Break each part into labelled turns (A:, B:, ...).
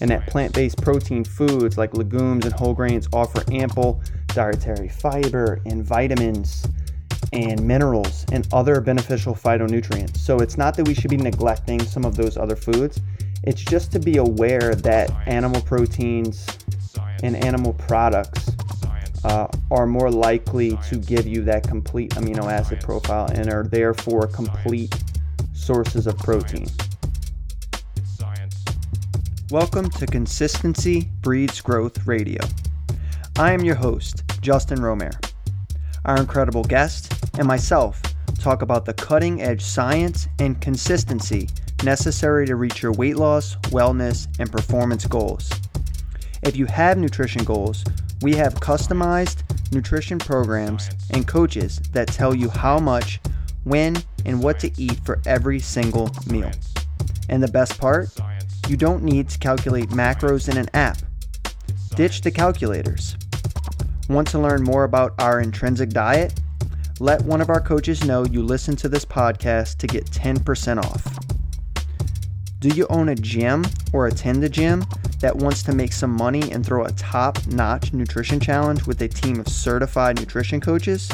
A: and that plant based protein foods like legumes and whole grains offer ample dietary fiber and vitamins and minerals and other beneficial phytonutrients. So it's not that we should be neglecting some of those other foods, it's just to be aware that animal proteins and animal products uh, are more likely to give you that complete amino acid profile and are therefore complete sources of protein. Welcome to Consistency Breeds Growth Radio. I am your host, Justin Romare. Our incredible guest and myself talk about the cutting edge science and consistency necessary to reach your weight loss, wellness, and performance goals. If you have nutrition goals, we have customized nutrition programs and coaches that tell you how much, when, and what to eat for every single meal. And the best part? You don't need to calculate macros in an app. Ditch the calculators. Want to learn more about our intrinsic diet? Let one of our coaches know you listen to this podcast to get 10% off. Do you own a gym or attend a gym that wants to make some money and throw a top notch nutrition challenge with a team of certified nutrition coaches?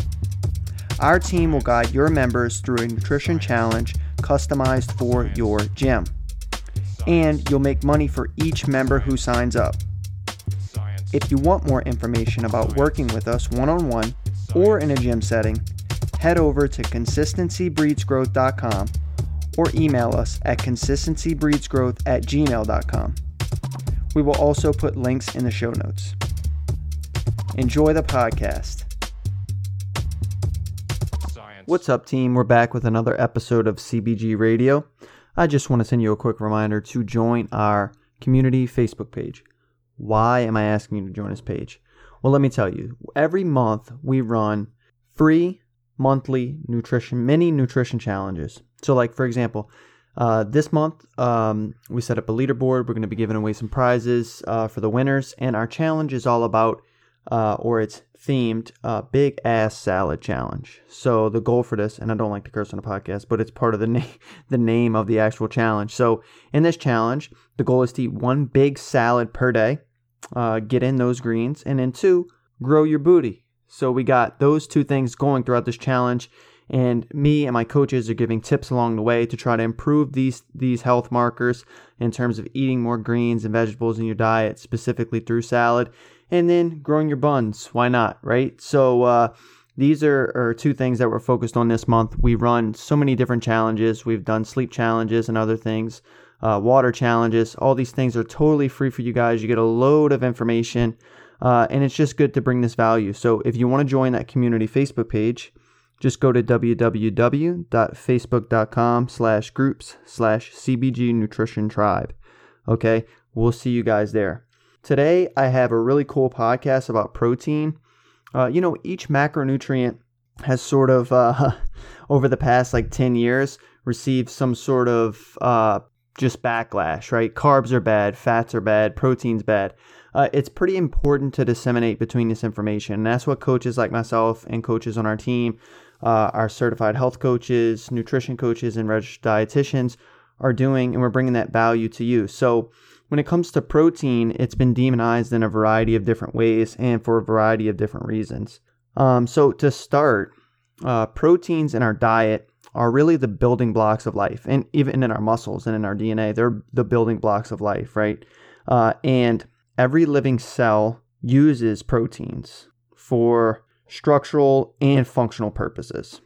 A: Our team will guide your members through a nutrition challenge customized for your gym. And you'll make money for each member who signs up. If you want more information about working with us one on one or in a gym setting, head over to consistencybreedsgrowth.com or email us at consistencybreedsgrowth at gmail.com. We will also put links in the show notes. Enjoy the podcast. What's up, team? We're back with another episode of CBG Radio. I just want to send you a quick reminder to join our community Facebook page. Why am I asking you to join this page? Well, let me tell you. Every month we run free monthly nutrition, mini nutrition challenges. So, like for example, uh, this month um, we set up a leaderboard. We're going to be giving away some prizes uh, for the winners, and our challenge is all about, uh, or it's themed, uh, big ass salad challenge. So the goal for this, and I don't like to curse on a podcast, but it's part of the name, the name of the actual challenge. So in this challenge, the goal is to eat one big salad per day, uh, get in those greens, and then two, grow your booty. So we got those two things going throughout this challenge and me and my coaches are giving tips along the way to try to improve these these health markers in terms of eating more greens and vegetables in your diet specifically through salad and then growing your buns why not right so uh, these are, are two things that we're focused on this month we run so many different challenges we've done sleep challenges and other things uh, water challenges all these things are totally free for you guys you get a load of information uh, and it's just good to bring this value. So if you want to join that community Facebook page, just go to www.facebook.com slash groups slash CBG Nutrition Tribe. Okay, we'll see you guys there. Today, I have a really cool podcast about protein. Uh, you know, each macronutrient has sort of, uh, over the past like 10 years, received some sort of uh, just backlash, right? Carbs are bad, fats are bad, protein's bad uh, it's pretty important to disseminate between this information. And that's what coaches like myself and coaches on our team, uh, our certified health coaches, nutrition coaches, and registered dietitians are doing. And we're bringing that value to you. So when it comes to protein, it's been demonized in a variety of different ways and for a variety of different reasons. Um, so to start, uh, proteins in our diet are really the building blocks of life, and even in our muscles and in our DNA, they're the building blocks of life, right? Uh, and every living cell uses proteins for structural and functional purposes,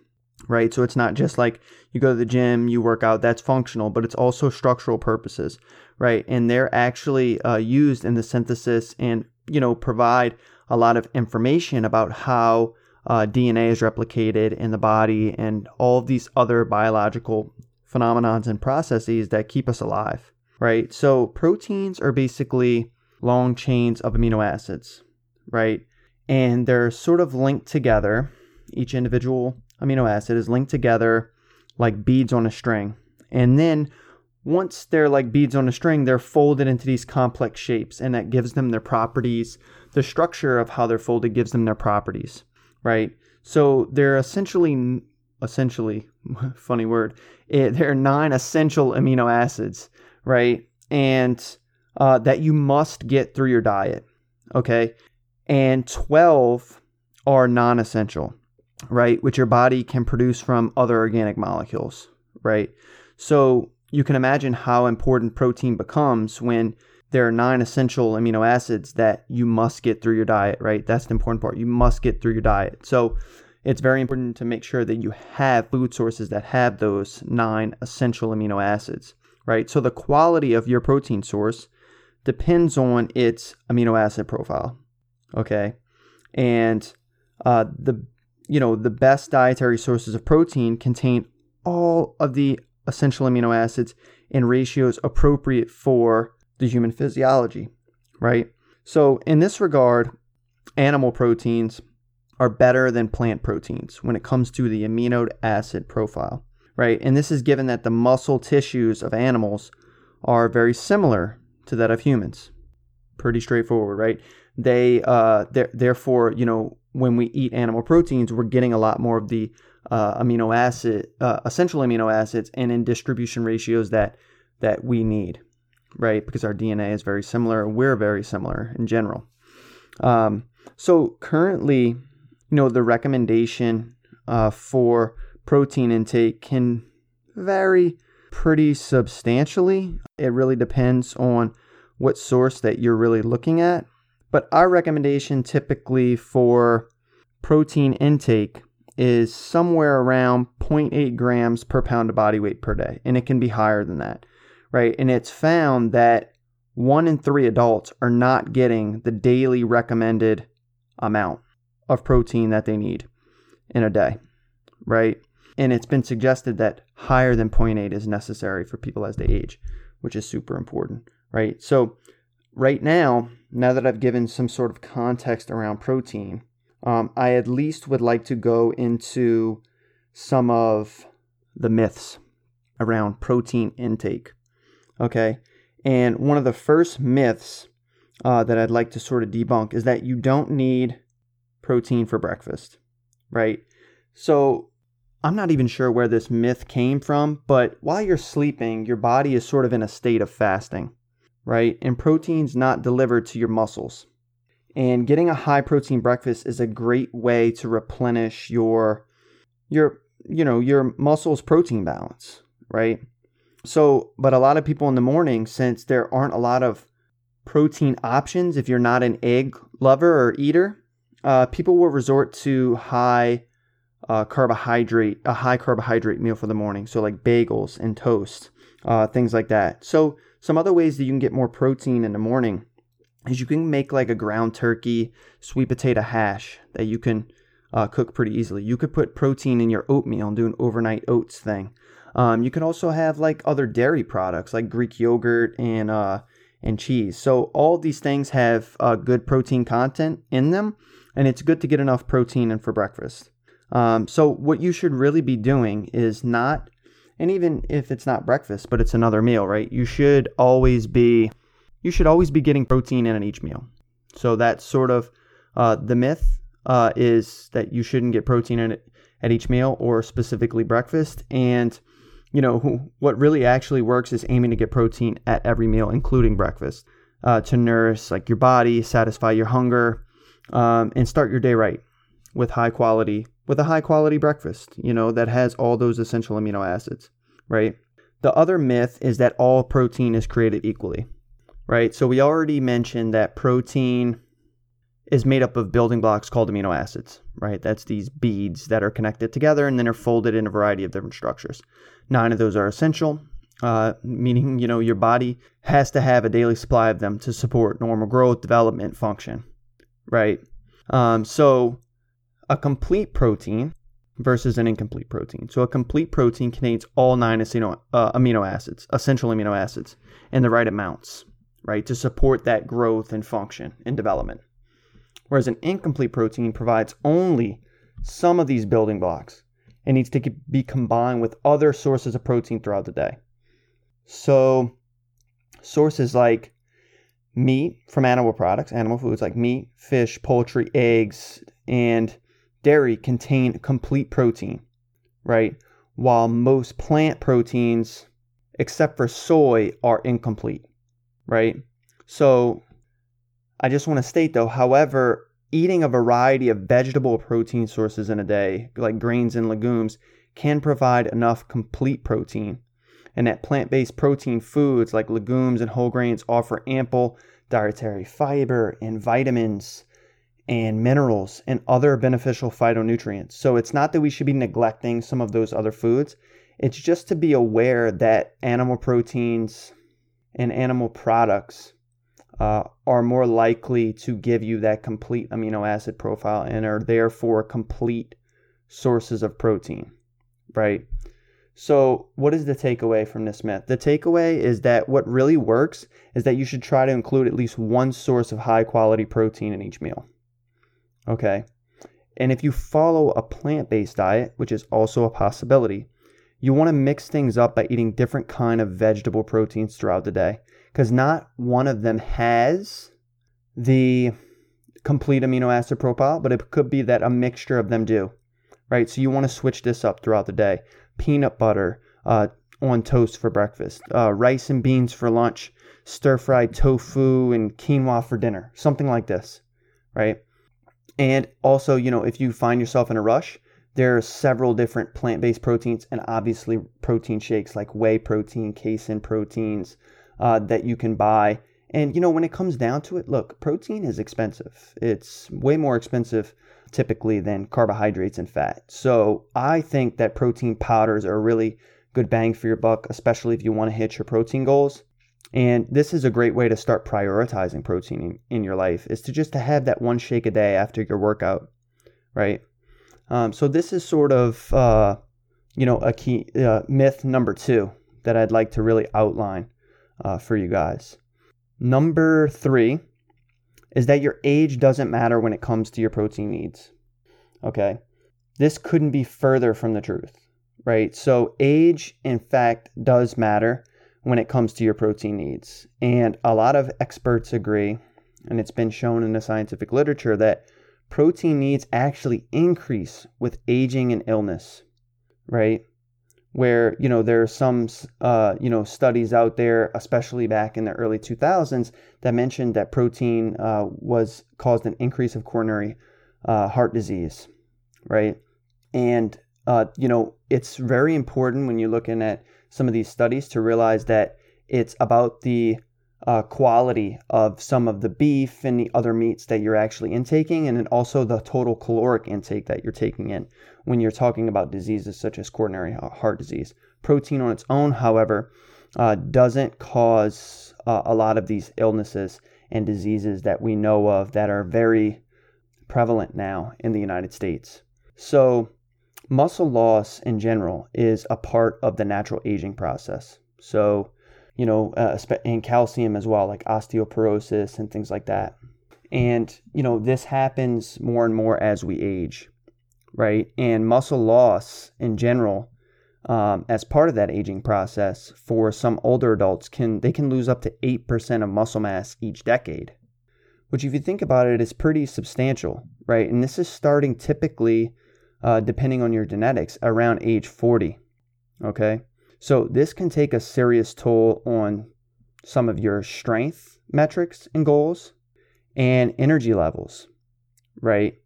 A: right? So it's not just like you go to the gym, you work out, that's functional, but it's also structural purposes, right? And they're actually uh, used in the synthesis and, you know, provide a lot of information about how uh, DNA is replicated in the body and all of these other biological phenomenons and processes that keep us alive, right? So proteins are basically long chains of amino acids, right? And they're sort of linked together. Each individual amino acid is linked together like beads on a string. And then once they're like beads on a string, they're folded into these complex shapes, and that gives them their properties. The structure of how they're folded gives them their properties, right? So they're essentially, essentially, funny word, it, they're nine essential amino acids, right? And uh, that you must get through your diet. Okay. And 12 are non essential, right? Which your body can produce from other organic molecules, right? So you can imagine how important protein becomes when there are nine essential amino acids that you must get through your diet, right? That's the important part. You must get through your diet. So it's very important to make sure that you have food sources that have those nine essential amino acids, right? So the quality of your protein source depends on its amino acid profile, okay? And uh, the you know the best dietary sources of protein contain all of the essential amino acids in ratios appropriate for the human physiology, right? So in this regard, animal proteins are better than plant proteins when it comes to the amino acid profile, right? And this is given that the muscle tissues of animals are very similar to that of humans. Pretty straightforward, right? They, uh, therefore, you know, when we eat animal proteins, we're getting a lot more of the uh, amino acid, uh, essential amino acids, and in distribution ratios that that we need, right? Because our DNA is very similar, we're very similar in general. Um, so currently, you know, the recommendation uh, for protein intake can vary pretty substantially. It really depends on what source that you're really looking at. But our recommendation typically for protein intake is somewhere around 0.8 grams per pound of body weight per day, and it can be higher than that, right? And it's found that one in three adults are not getting the daily recommended amount of protein that they need in a day, right? And it's been suggested that higher than 0.8 is necessary for people as they age, which is super important, right? So, right now, now that I've given some sort of context around protein, um, I at least would like to go into some of the myths around protein intake. Okay. And one of the first myths uh, that I'd like to sort of debunk is that you don't need protein for breakfast, right? So I'm not even sure where this myth came from, but while you're sleeping, your body is sort of in a state of fasting, right? And protein's not delivered to your muscles. And getting a high protein breakfast is a great way to replenish your your you know, your muscles protein balance, right? So, but a lot of people in the morning since there aren't a lot of protein options if you're not an egg lover or eater, uh, people will resort to high uh, carbohydrate, a high carbohydrate meal for the morning. So, like bagels and toast, uh, things like that. So, some other ways that you can get more protein in the morning is you can make like a ground turkey sweet potato hash that you can uh, cook pretty easily. You could put protein in your oatmeal and do an overnight oats thing. Um, you can also have like other dairy products like Greek yogurt and uh, and cheese. So all these things have uh, good protein content in them, and it's good to get enough protein in for breakfast. Um, so, what you should really be doing is not, and even if it's not breakfast, but it's another meal, right? You should always be, you should always be getting protein in at each meal. So that's sort of uh, the myth uh, is that you shouldn't get protein in it at each meal or specifically breakfast. And you know what really actually works is aiming to get protein at every meal, including breakfast, uh, to nourish like your body, satisfy your hunger, um, and start your day right with high quality with a high quality breakfast you know that has all those essential amino acids right? The other myth is that all protein is created equally right? So we already mentioned that protein is made up of building blocks called amino acids right? That's these beads that are connected together and then are folded in a variety of different structures. Nine of those are essential uh, meaning you know your body has to have a daily supply of them to support normal growth development function right? Um, so a complete protein versus an incomplete protein. So a complete protein contains all nine amino, uh, amino acids, essential amino acids, in the right amounts, right, to support that growth and function and development. Whereas an incomplete protein provides only some of these building blocks and needs to be combined with other sources of protein throughout the day. So sources like meat from animal products, animal foods like meat, fish, poultry, eggs, and dairy contain complete protein, right? While most plant proteins, except for soy, are incomplete, right? So I just want to state though, however, eating a variety of vegetable protein sources in a day, like grains and legumes, can provide enough complete protein. And that plant based protein foods like legumes and whole grains offer ample dietary fiber and vitamins and minerals and other beneficial phytonutrients. So it's not that we should be neglecting some of those other foods. It's just to be aware that animal proteins and animal products uh, are more likely to give you that complete amino acid profile and are therefore complete sources of protein, right? So, what is the takeaway from this myth? The takeaway is that what really works is that you should try to include at least one source of high quality protein in each meal. Okay. And if you follow a plant based diet, which is also a possibility, you want to mix things up by eating different kind of vegetable proteins throughout the day because not one of them has the complete amino acid profile, but it could be that a mixture of them do, right? So you want to switch this up throughout the day. Peanut butter uh, on toast for breakfast, uh, rice and beans for lunch, stir fried tofu and quinoa for dinner, something like this, right? And also, you know, if you find yourself in a rush, there are several different plant based proteins and obviously protein shakes like whey protein, casein proteins, uh, that you can buy. And you know, when it comes down to it, look, protein is expensive. It's way more expensive typically than carbohydrates and fat. So I think that protein powders are really good bang for your buck, especially if you want to hit your protein goals. And this is a great way to start prioritizing protein in, in your life is to just to have that one shake a day after your workout, right? Um, so this is sort of uh, you know a key uh, myth number two that I'd like to really outline uh, for you guys. Number three is that your age doesn't matter when it comes to your protein needs. Okay. This couldn't be further from the truth, right? So, age, in fact, does matter when it comes to your protein needs. And a lot of experts agree, and it's been shown in the scientific literature, that protein needs actually increase with aging and illness, right? where you know there are some uh, you know studies out there, especially back in the early 2000s, that mentioned that protein uh, was caused an increase of coronary uh, heart disease, right? And uh, you know it's very important when you're looking at some of these studies to realize that it's about the uh, quality of some of the beef and the other meats that you're actually intaking, and then also the total caloric intake that you're taking in when you're talking about diseases such as coronary heart disease. Protein on its own, however, uh, doesn't cause uh, a lot of these illnesses and diseases that we know of that are very prevalent now in the United States. So, muscle loss in general is a part of the natural aging process. So, you know, uh, and calcium as well, like osteoporosis and things like that. And, you know, this happens more and more as we age, right? And muscle loss in general, um, as part of that aging process, for some older adults, can they can lose up to 8% of muscle mass each decade, which, if you think about it, is pretty substantial, right? And this is starting typically, uh, depending on your genetics, around age 40, okay? So this can take a serious toll on some of your strength metrics and goals and energy levels, right?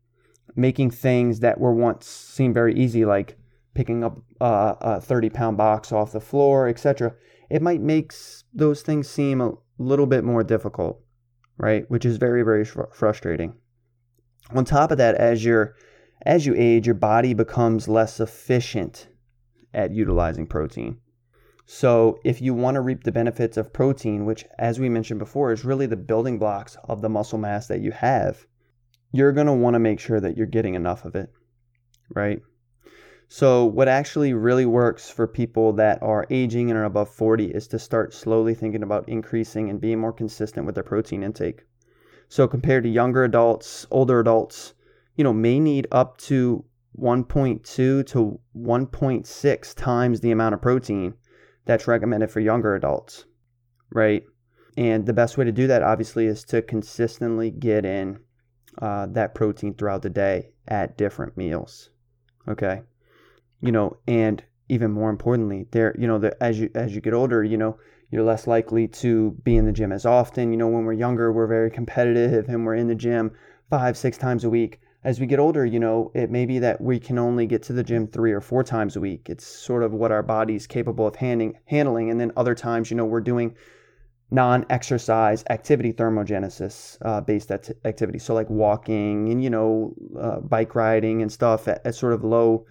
A: Making things that were once seemed very easy, like picking up a, a 30 pound box off the floor, etc. It might make those things seem a little bit more difficult, right? Which is very, very fr- frustrating. On top of that, as you're as you age, your body becomes less efficient at utilizing protein. So, if you want to reap the benefits of protein, which, as we mentioned before, is really the building blocks of the muscle mass that you have, you're going to want to make sure that you're getting enough of it, right? So, what actually really works for people that are aging and are above 40 is to start slowly thinking about increasing and being more consistent with their protein intake. So, compared to younger adults, older adults, you know, may need up to 1.2 to 1.6 times the amount of protein that's recommended for younger adults, right? And the best way to do that, obviously, is to consistently get in uh, that protein throughout the day at different meals. Okay, you know, and even more importantly, there, you know, the, as you as you get older, you know, You're less likely to be in the gym as often. You know, when we're younger, we're very competitive and we're in the gym five, six times a week. As we get older, you know, it may be that we can only get to the gym three or four times a week. It's sort of what our body's capable of handing, handling. And then other times, you know, we're doing non exercise activity thermogenesis uh, based activity. So, like walking and, you know, uh, bike riding and stuff at, at sort of low,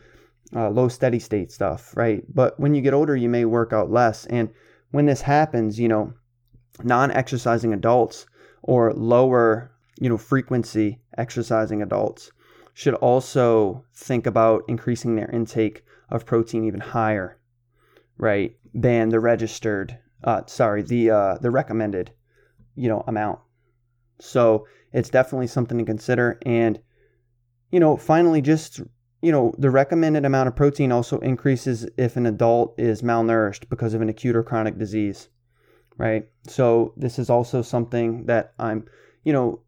A: uh, low steady state stuff, right? But when you get older, you may work out less. And when this happens, you know, non exercising adults or lower, you know, frequency exercising adults should also think about increasing their intake of protein even higher, right, than the registered, uh, sorry, the uh, the recommended, you know, amount. So it's definitely something to consider. And, you know, finally, just you know, the recommended amount of protein also increases if an adult is malnourished because of an acute or chronic disease, right? So this is also something that I'm, you know,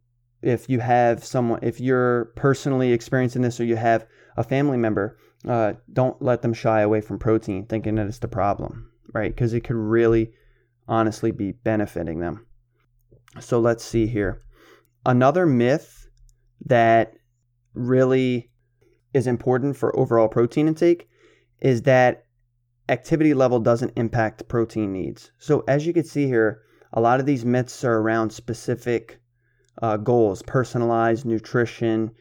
A: if you have someone, if you're personally experiencing this or you have a family member, uh, don't let them shy away from protein thinking that it's the problem, right? Because it could really honestly be benefiting them. So let's see here. Another myth that really is important for overall protein intake is that activity level doesn't impact protein needs. So, as you can see here, a lot of these myths are around specific uh, goals, personalized nutrition,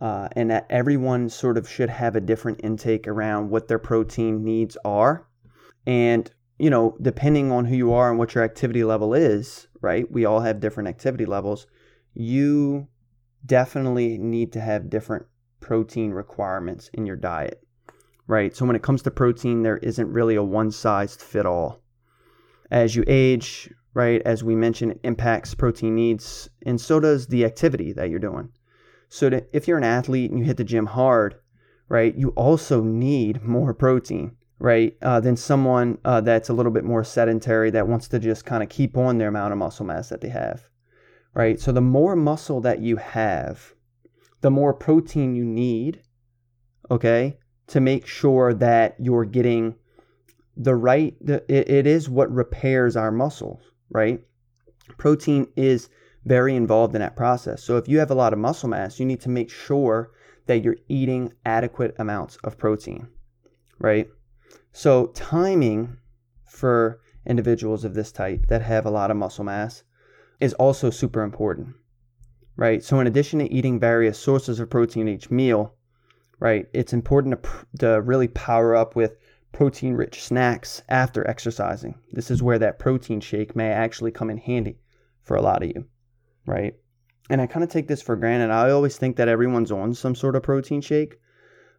A: uh, and that everyone sort of should have a different intake around what their protein needs are. And, you know, depending on who you are and what your activity level is, right? We all have different activity levels. You definitely need to have different protein requirements in your diet, right? So when it comes to protein, there isn't really a one size fit all. As you age, right, as we mentioned, impacts protein needs, and so does the activity that you're doing. So to, if you're an athlete and you hit the gym hard, right, you also need more protein, right, uh, than someone uh, that's a little bit more sedentary that wants to just kind of keep on their amount of muscle mass that they have, right? So the more muscle that you have, the more protein you need, okay, to make sure that you're getting the right, the, it, it is what repairs our muscles, right? Protein is very involved in that process. So if you have a lot of muscle mass, you need to make sure that you're eating adequate amounts of protein, right? So timing for individuals of this type that have a lot of muscle mass is also super important right? So, in addition to eating various sources of protein each meal, right, it's important to, to really power up with protein rich snacks after exercising. This is where that protein shake may actually come in handy for a lot of you, right? And I kind of take this for granted. I always think that everyone's on some sort of protein shake.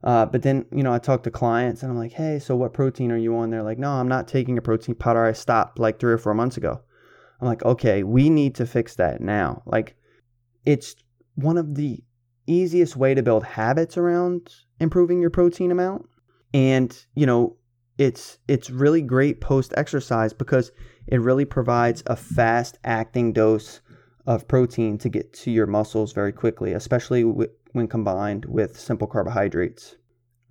A: Uh, but then, you know, I talk to clients and I'm like, hey, so what protein are you on? They're like, no, I'm not taking a protein powder. I stopped like three or four months ago. I'm like, okay, we need to fix that now. Like, it's one of the easiest way to build habits around improving your protein amount and you know it's it's really great post exercise because it really provides a fast acting dose of protein to get to your muscles very quickly especially w- when combined with simple carbohydrates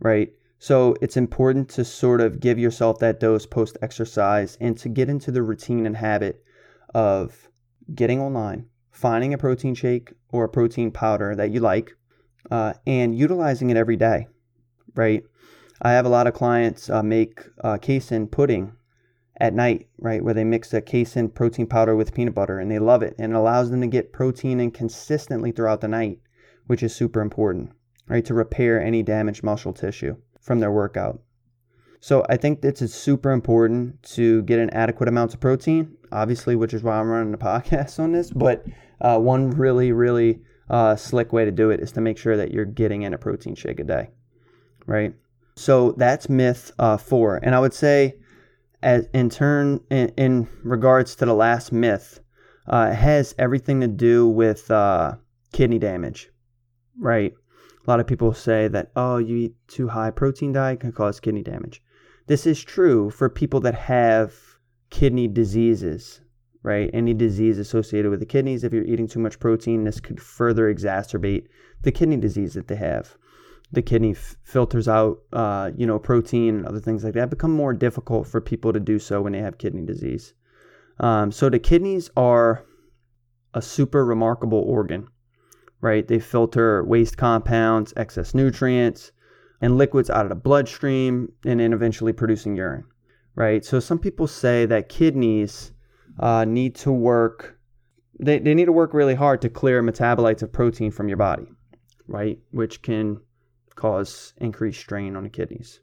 A: right so it's important to sort of give yourself that dose post exercise and to get into the routine and habit of getting online finding a protein shake or a protein powder that you like uh, and utilizing it every day, right? I have a lot of clients uh, make uh, casein pudding at night, right, where they mix a casein protein powder with peanut butter and they love it and it allows them to get protein in consistently throughout the night, which is super important, right, to repair any damaged muscle tissue from their workout. So I think it's super important to get an adequate amount of protein, obviously, which is why I'm running a podcast on this. But uh, one really, really uh, slick way to do it is to make sure that you're getting in a protein shake a day, right? So that's myth uh, four, and I would say, as in turn, in, in regards to the last myth, uh, has everything to do with uh, kidney damage, right? A lot of people say that oh, you eat too high protein diet can cause kidney damage. This is true for people that have kidney diseases, right? Any disease associated with the kidneys. If you're eating too much protein, this could further exacerbate the kidney disease that they have. The kidney f- filters out, uh, you know, protein and other things like that. Become more difficult for people to do so when they have kidney disease. Um, so the kidneys are a super remarkable organ, right? They filter waste compounds, excess nutrients, and liquids out of the bloodstream, and then eventually producing urine, right? So some people say that kidneys uh, need to work. They, they need to work really hard to clear metabolites of protein from your body, right? Which can cause increased strain on the kidneys.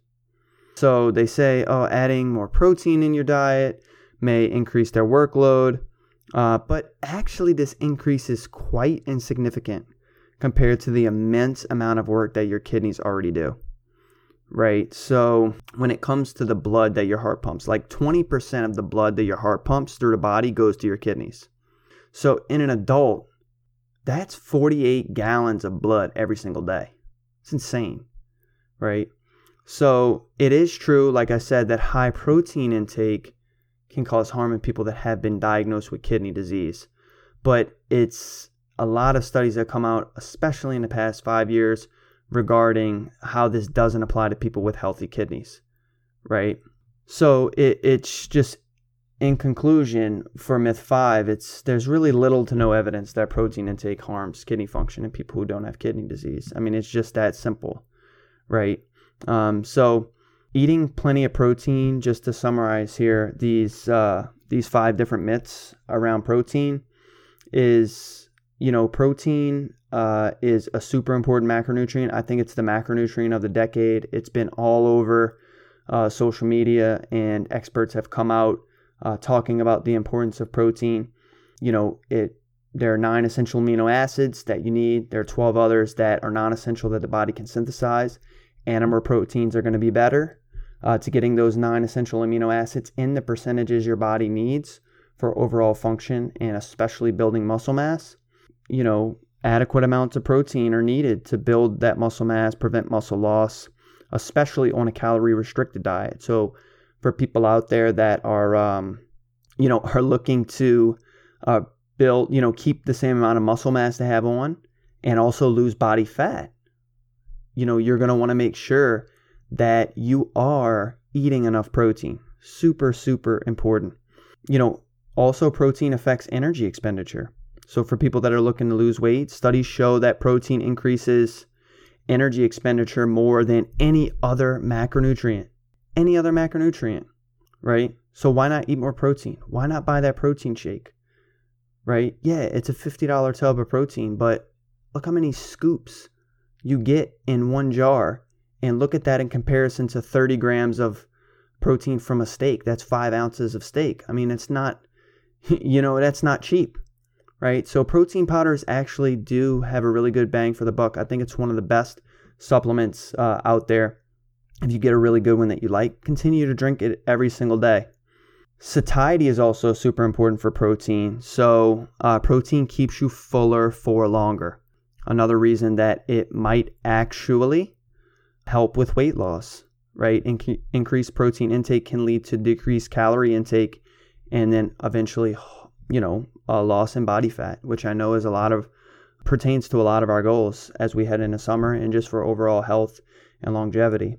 A: So they say, oh, adding more protein in your diet may increase their workload, uh, but actually, this increase is quite insignificant compared to the immense amount of work that your kidneys already do. Right? So, when it comes to the blood that your heart pumps, like 20% of the blood that your heart pumps through the body goes to your kidneys. So, in an adult, that's 48 gallons of blood every single day. It's insane, right? So, it is true, like I said, that high protein intake can cause harm in people that have been diagnosed with kidney disease. But it's a lot of studies that come out, especially in the past five years, regarding how this doesn't apply to people with healthy kidneys, right? So it, it's just in conclusion for myth five, it's there's really little to no evidence that protein intake harms kidney function in people who don't have kidney disease. I mean, it's just that simple, right? Um, so eating plenty of protein. Just to summarize here, these uh, these five different myths around protein is you know protein uh, is a super important macronutrient. I think it's the macronutrient of the decade. It's been all over uh, social media, and experts have come out uh, talking about the importance of protein. You know, it there are nine essential amino acids that you need. There are 12 others that are non essential that the body can synthesize. Animal proteins are going to be better uh, to getting those nine essential amino acids in the percentages your body needs for overall function and especially building muscle mass. You know, adequate amounts of protein are needed to build that muscle mass, prevent muscle loss, especially on a calorie restricted diet. So, for people out there that are, um, you know, are looking to uh, build, you know, keep the same amount of muscle mass to have on and also lose body fat, you know, you're going to want to make sure that you are eating enough protein. Super, super important. You know, also protein affects energy expenditure. So for people that are looking to lose weight, studies show that protein increases energy expenditure more than any other macronutrient. Any other macronutrient, right? So why not eat more protein? Why not buy that protein shake? Right? Yeah, it's a $50 tub of protein, but look how many scoops you get in one jar and look at that in comparison to 30 grams of protein from a steak. That's five ounces of steak. I mean, it's not, you know, that's not cheap, right? So, protein powders actually do have a really good bang for the buck. I think it's one of the best supplements uh, out there. If you get a really good one that you like, continue to drink it every single day. Satiety is also super important for protein. So, uh, protein keeps you fuller for longer. Another reason that it might actually help with weight loss, right? In- increased protein intake can lead to decreased calorie intake and then eventually, you know, a loss in body fat, which I know is a lot of pertains to a lot of our goals as we head into summer and just for overall health and longevity.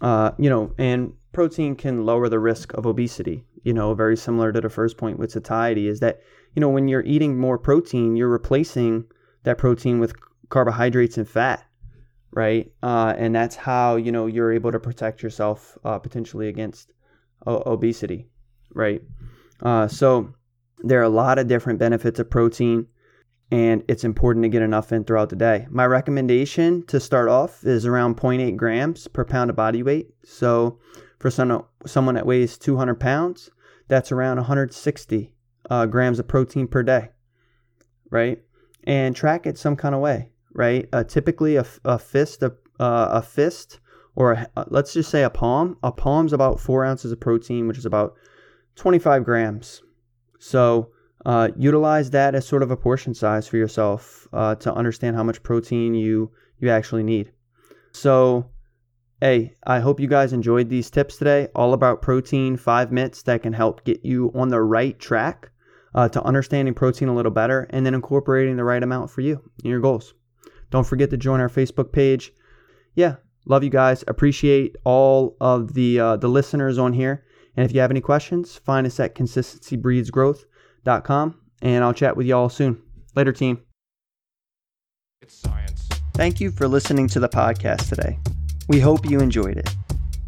A: Uh, you know, and protein can lower the risk of obesity. You know, very similar to the first point with satiety is that, you know, when you're eating more protein, you're replacing that protein with carbohydrates and fat right? Uh, and that's how you know you're able to protect yourself uh, potentially against o- obesity, right? Uh, so there are a lot of different benefits of protein, and it's important to get enough in throughout the day. My recommendation to start off is around 0.8 grams per pound of body weight. So for some, someone that weighs 200 pounds, that's around 160 uh, grams of protein per day, right? And track it some kind of way right? Uh, typically, a, a fist, a, uh, a fist, or a, uh, let's just say a palm. A palm's about four ounces of protein, which is about 25 grams. So uh, utilize that as sort of a portion size for yourself uh, to understand how much protein you you actually need. So, hey, I hope you guys enjoyed these tips today. All about protein, five myths that can help get you on the right track uh, to understanding protein a little better, and then incorporating the right amount for you and your goals. Don't forget to join our Facebook page. Yeah, love you guys. Appreciate all of the uh, the listeners on here, And if you have any questions, find us at consistencybreedsgrowth.com and I'll chat with you all soon. Later, team. It's science. Thank you for listening to the podcast today. We hope you enjoyed it.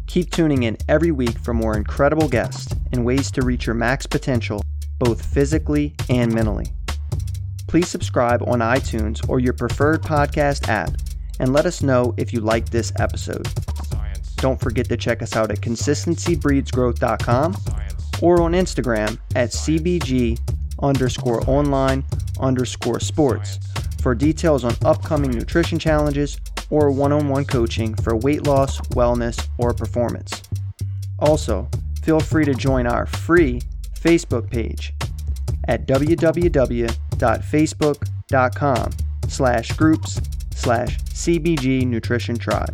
A: Keep tuning in every week for more incredible guests and ways to reach your max potential, both physically and mentally. Please subscribe on iTunes or your preferred podcast app and let us know if you liked this episode. Science. Don't forget to check us out at consistencybreedsgrowth.com or on Instagram at CBG underscore online underscore sports for details on upcoming nutrition challenges or one on one coaching for weight loss, wellness, or performance. Also, feel free to join our free Facebook page at www.facebook.com slash groups slash CBG Nutrition Tribe.